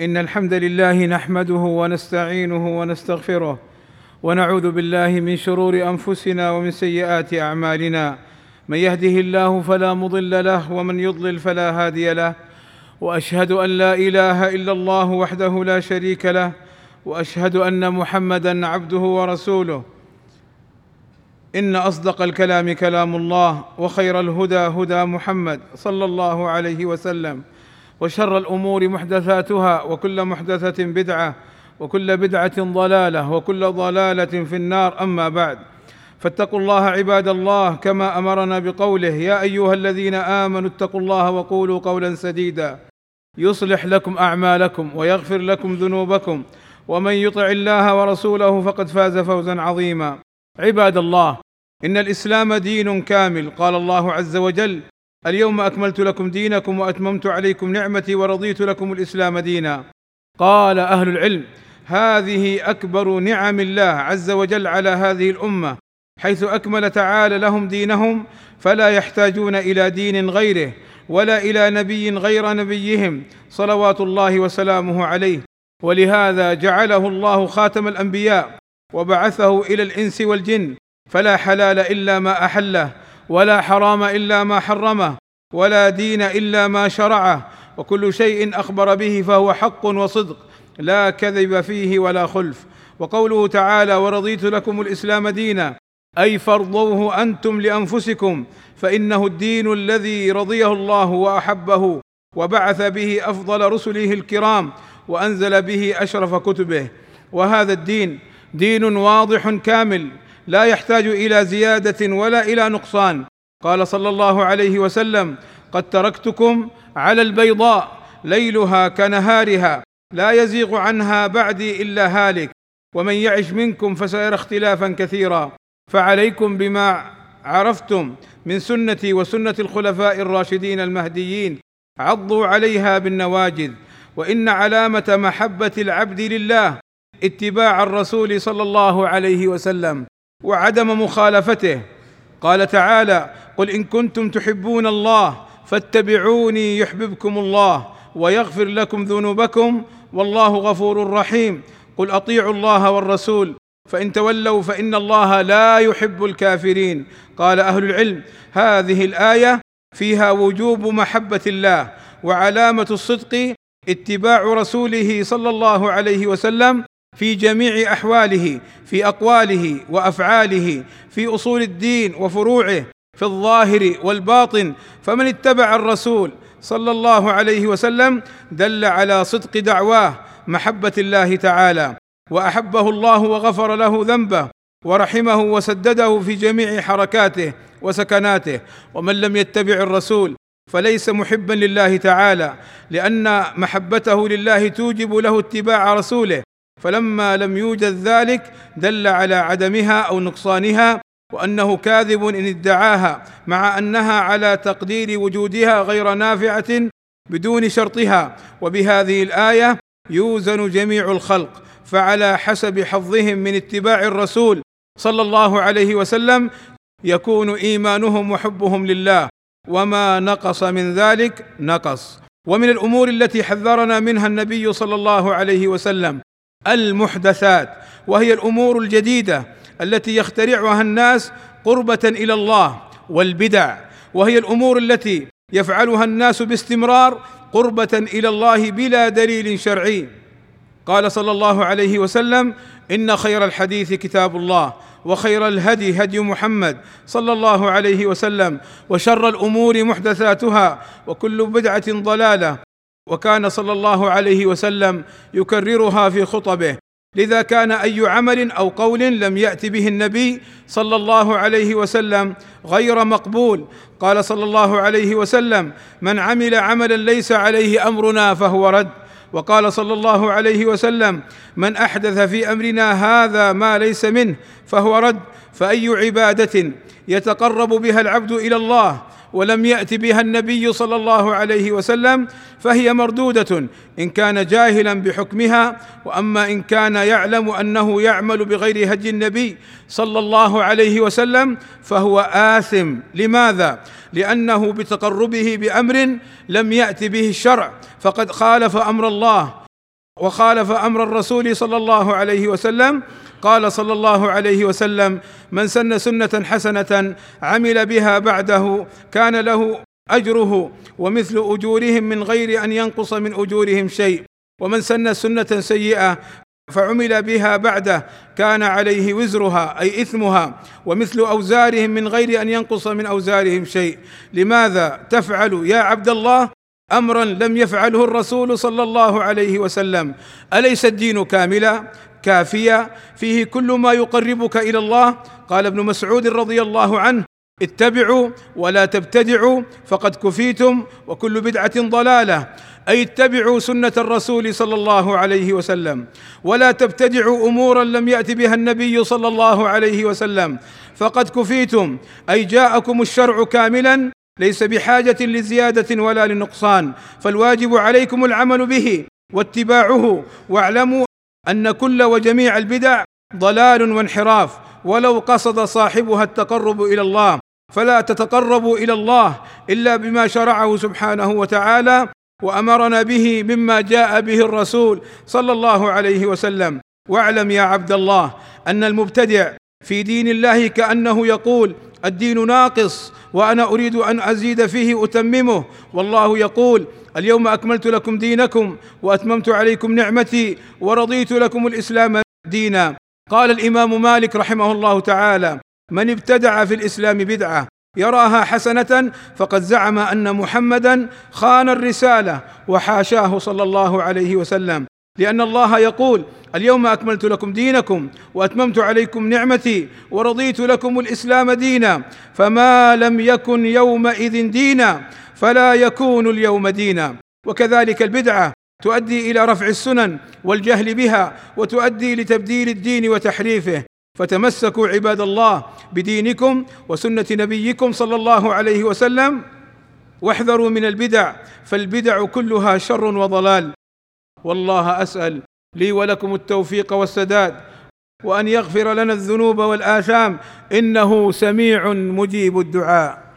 إن الحمد لله نحمده ونستعينه ونستغفره ونعوذ بالله من شرور أنفسنا ومن سيئات أعمالنا. من يهده الله فلا مضل له ومن يضلل فلا هادي له. وأشهد أن لا إله إلا الله وحده لا شريك له. وأشهد أن محمدا عبده ورسوله. إن أصدق الكلام كلام الله وخير الهدى هدى محمد صلى الله عليه وسلم. وشر الأمور محدثاتها وكل محدثة بدعة وكل بدعة ضلالة وكل ضلالة في النار. أما بعد فاتقوا الله عباد الله كما أمرنا بقوله يا أيها الذين آمنوا اتقوا الله وقولوا قولا سديدا. يصلح لكم أعمالكم ويغفر لكم ذنوبكم ومن يطع الله ورسوله فقد فاز فوزا عظيما. عباد الله إن الإسلام دين كامل قال الله عز وجل اليوم أكملت لكم دينكم وأتممت عليكم نعمتي ورضيت لكم الإسلام دينا. قال أهل العلم هذه أكبر نعم الله عز وجل على هذه الأمة. حيث أكمل تعالى لهم دينهم فلا يحتاجون إلى دين غيره ولا إلى نبي غير نبيهم صلوات الله وسلامه عليه. ولهذا جعله الله خاتم الأنبياء وبعثه إلى الإنس والجن فلا حلال إلا ما أحله. ولا حرام إلا ما حرمه ولا دين إلا ما شرعه وكل شيء أخبر به فهو حق وصدق لا كذب فيه ولا خلف. وقوله تعالى ورضيت لكم الإسلام دينا أي فارضوه أنتم لأنفسكم فإنه الدين الذي رضيه الله وأحبه وبعث به أفضل رسله الكرام وأنزل به أشرف كتبه. وهذا الدين دين واضح كامل لا يحتاج إلى زيادة ولا إلى نقصان. قال صلى الله عليه وسلم قد تركتكم على البيضاء ليلها كنهارها لا يزيغ عنها بعدي إلا هالك ومن يعش منكم فسيرى اختلافا كثيرا. فعليكم بما عرفتم من سنتي وسنة الخلفاء الراشدين المهديين عضوا عليها بالنواجذ وإن علامة محبة العبد لله اتباع الرسول صلى الله عليه وسلم. وعدم مخالفته. قال تعالى قل إن كنتم تحبون الله فاتبعوني يحببكم الله ويغفر لكم ذنوبكم والله غفور رحيم. قل أطيعوا الله والرسول فإن تولوا فإن الله لا يحب الكافرين. قال أهل العلم هذه الآية فيها وجوب محبة الله وعلامة الصدق اتباع رسوله صلى الله عليه وسلم في جميع أحواله في أقواله وأفعاله في أصول الدين وفروعه في الظاهر والباطن فمن اتبع الرسول صلى الله عليه وسلم دل على صدق دعواه محبة الله تعالى وأحبه الله وغفر له ذنبه ورحمه وسدده في جميع حركاته وسكناته ومن لم يتبع الرسول فليس محبا لله تعالى لأن محبته لله توجب له اتباع رسوله فلما لم يوجد ذلك دل على عدمها أو نقصانها وأنه كاذب إن ادعاها مع أنها على تقدير وجودها غير نافعة بدون شرطها. وبهذه الآية يوزن جميع الخلق فعلى حسب حظهم من اتباع الرسول صلى الله عليه وسلم يكون إيمانهم وحبهم لله. وما نقص من ذلك نقص. ومن الأمور التي حذرنا منها النبي صلى الله عليه وسلم المحدثات وهي الأمور الجديدة التي يخترعها الناس قربة إلى الله والبدع وهي الأمور التي يفعلها الناس باستمرار قربة إلى الله بلا دليل شرعي. قال صلى الله عليه وسلم إن خير الحديث كتاب الله وخير الهدي هدي محمد صلى الله عليه وسلم وشر الأمور محدثاتها وكل بدعة ضلالة وكان صلى الله عليه وسلم يكررها في خطبه. لذا كان أي عمل أو قول لم يات به النبي صلى الله عليه وسلم غير مقبول. قال صلى الله عليه وسلم من عمل عملا ليس عليه أمرنا فهو رد. وقال صلى الله عليه وسلم من أحدث في أمرنا هذا ما ليس منه فهو رد. فأي عبادة يتقرب بها العبد إلى الله ولم يأت بها النبي صلى الله عليه وسلم فهي مردودة. إن كان جاهلا بحكمها وأما إن كان يعلم أنه يعمل بغير هدي النبي صلى الله عليه وسلم فهو آثم. لماذا؟ لأنه بتقربه بأمر لم يأت به الشرع. فقد خالف أمر الله وخالف أمر الرسول صلى الله عليه وسلم قال صلى الله عليه وسلم من سن سنة حسنة عمل بها بعده كان له أجره ومثل أجورهم من غير أن ينقص من أجورهم شيء. ومن سن سنة سيئة فعمل بها بعده كان عليه وزرها أي إثمها ومثل أوزارهم من غير أن ينقص من أوزارهم شيء. لماذا تفعل يا عبد الله؟ أمرا لم يفعله الرسول صلى الله عليه وسلم. أليس الدين كاملا؟ كافيا فيه كل ما يقربك إلى الله؟ قال ابن مسعود رضي الله عنه اتبعوا ولا تبتدعوا فقد كفيتم وكل بدعة ضلالة. أي اتبعوا سنة الرسول صلى الله عليه وسلم. ولا تبتدعوا أمورا لم يات بها النبي صلى الله عليه وسلم. فقد كفيتم. أي جاءكم الشرع كاملا؟ ليس بحاجة لزيادة ولا لنقصان فالواجب عليكم العمل به واتباعه واعلموا أن كل وجميع البدع ضلال وانحراف ولو قصد صاحبها التقرب إلى الله فلا تتقربوا إلى الله إلا بما شرعه سبحانه وتعالى وأمرنا به مما جاء به الرسول صلى الله عليه وسلم. واعلم يا عبد الله أن المبتدع في دين الله كأنه يقول الدين ناقص وأنا أريد أن أزيد فيه اتممه والله يقول اليوم أكملت لكم دينكم وأتممت عليكم نعمتي ورضيت لكم الإسلام دينا. قال الإمام مالك رحمه الله تعالى من ابتدع في الإسلام بدعة يراها حسنة فقد زعم أن محمدا خان الرسالة وحاشاه صلى الله عليه وسلم. لأن الله يقول اليوم أكملت لكم دينكم وأتممت عليكم نعمتي ورضيت لكم الإسلام دينا. فما لم يكن يومئذ دينا فلا يكون اليوم دينا. وكذلك البدعة تؤدي إلى رفع السنن والجهل بها وتؤدي لتبديل الدين وتحريفه. فتمسكوا عباد الله بدينكم وسنة نبيكم صلى الله عليه وسلم واحذروا من البدع فالبدع كلها شر وضلال. والله أسأل لي ولكم التوفيق والسداد وأن يغفر لنا الذنوب والآثام إنه سميع مجيب الدعاء.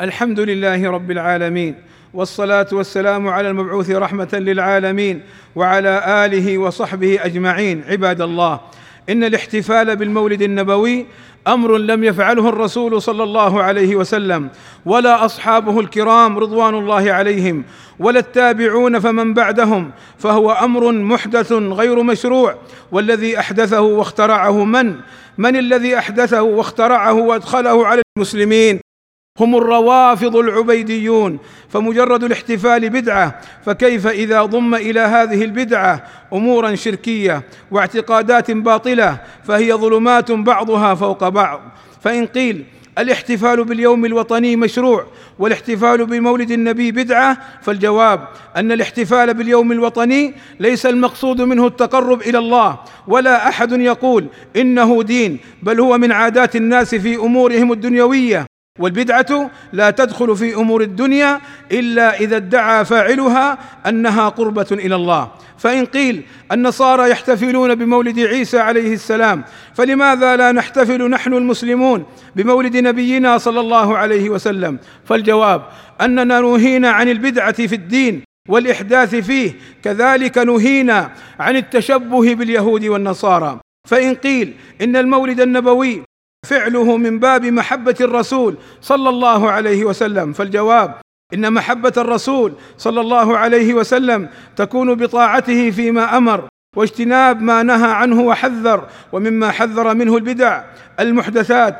الحمد لله رب العالمين والصلاة والسلام على المبعوث رحمة للعالمين وعلى آله وصحبه أجمعين عباد الله. إن الاحتفال بالمولد النبوي أمر لم يفعله الرسول صلى الله عليه وسلم ولا أصحابه الكرام رضوان الله عليهم ولا التابعون فمن بعدهم فهو أمر محدث غير مشروع والذي أحدثه واخترعه من؟ من الذي أحدثه واخترعه وأدخله على المسلمين؟ هم الروافض العبيديون فمجرد الاحتفال بدعة فكيف إذا ضم إلى هذه البدعة أمورا شركية واعتقادات باطلة فهي ظلمات بعضها فوق بعض. فإن قيل الاحتفال باليوم الوطني مشروع والاحتفال بمولد النبي بدعة فالجواب أن الاحتفال باليوم الوطني ليس المقصود منه التقرب إلى الله ولا أحد يقول إنه دين بل هو من عادات الناس في أمورهم الدنيوية. والبدعة لا تدخل في أمور الدنيا إلا إذا ادعى فاعلها أنها قربة إلى الله. فإن قيل النصارى يحتفلون بمولد عيسى عليه السلام فلماذا لا نحتفل نحن المسلمون بمولد نبينا صلى الله عليه وسلم؟ فالجواب أننا نهينا عن البدعة في الدين والإحداث فيه كذلك نهينا عن التشبه باليهود والنصارى. فإن قيل إن المولد النبوي فعله من باب محبة الرسول صلى الله عليه وسلم. فالجواب إن محبة الرسول صلى الله عليه وسلم تكون بطاعته فيما أمر واجتناب ما نهى عنه وحذر ومما حذر منه البدع. المحدثات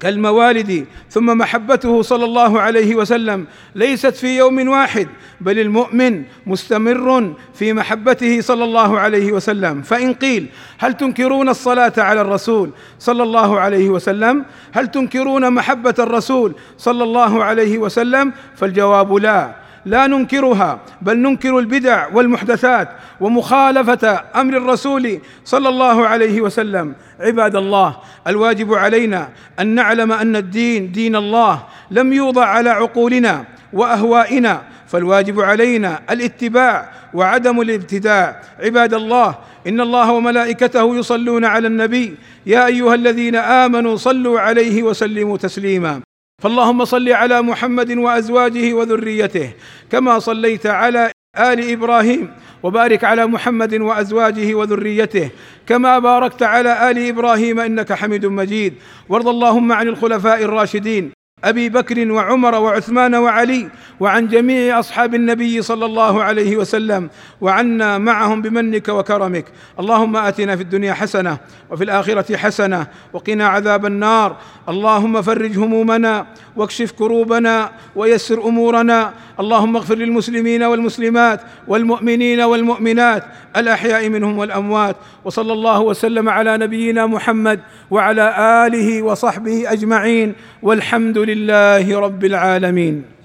كالموالد ثم محبته صلى الله عليه وسلم. ليست في يوم واحد بل المؤمن مستمر في محبته صلى الله عليه وسلم. فإن قيل هل تنكرون الصلاة على الرسول صلى الله عليه وسلم؟ هل تنكرون محبة الرسول صلى الله عليه وسلم؟ فالجواب لا. لا ننكرها بل ننكر البدع والمحدثات ومخالفة أمر الرسول صلى الله عليه وسلم. عباد الله الواجب علينا أن نعلم أن الدين دين الله لم يوضع على عقولنا وأهوائنا فالواجب علينا الاتباع وعدم الابتداع. عباد الله إن الله وملائكته يصلون على النبي يا أيها الذين آمنوا صلوا عليه وسلموا تسليما. فاللهم صل على محمد وأزواجه وذريته كما صليت على آل إبراهيم وبارك على محمد وأزواجه وذريته كما باركت على آل إبراهيم إنك حميد مجيد. وارض اللهم عن الخلفاء الراشدين أبي بكر وعمر وعثمان وعلي وعن جميع أصحاب النبي صلى الله عليه وسلم وعنا معهم بمنك وكرمك. اللهم آتنا في الدنيا حسنة وفي الآخرة حسنة وقنا عذاب النار. اللهم فرج همومنا واكشف كروبنا ويسر أمورنا اللهم اغفر للمسلمين والمسلمات والمؤمنين والمؤمنات الأحياء منهم والأموات وصلى الله وسلم على نبينا محمد وعلى آله وصحبه أجمعين والحمد لله رب العالمين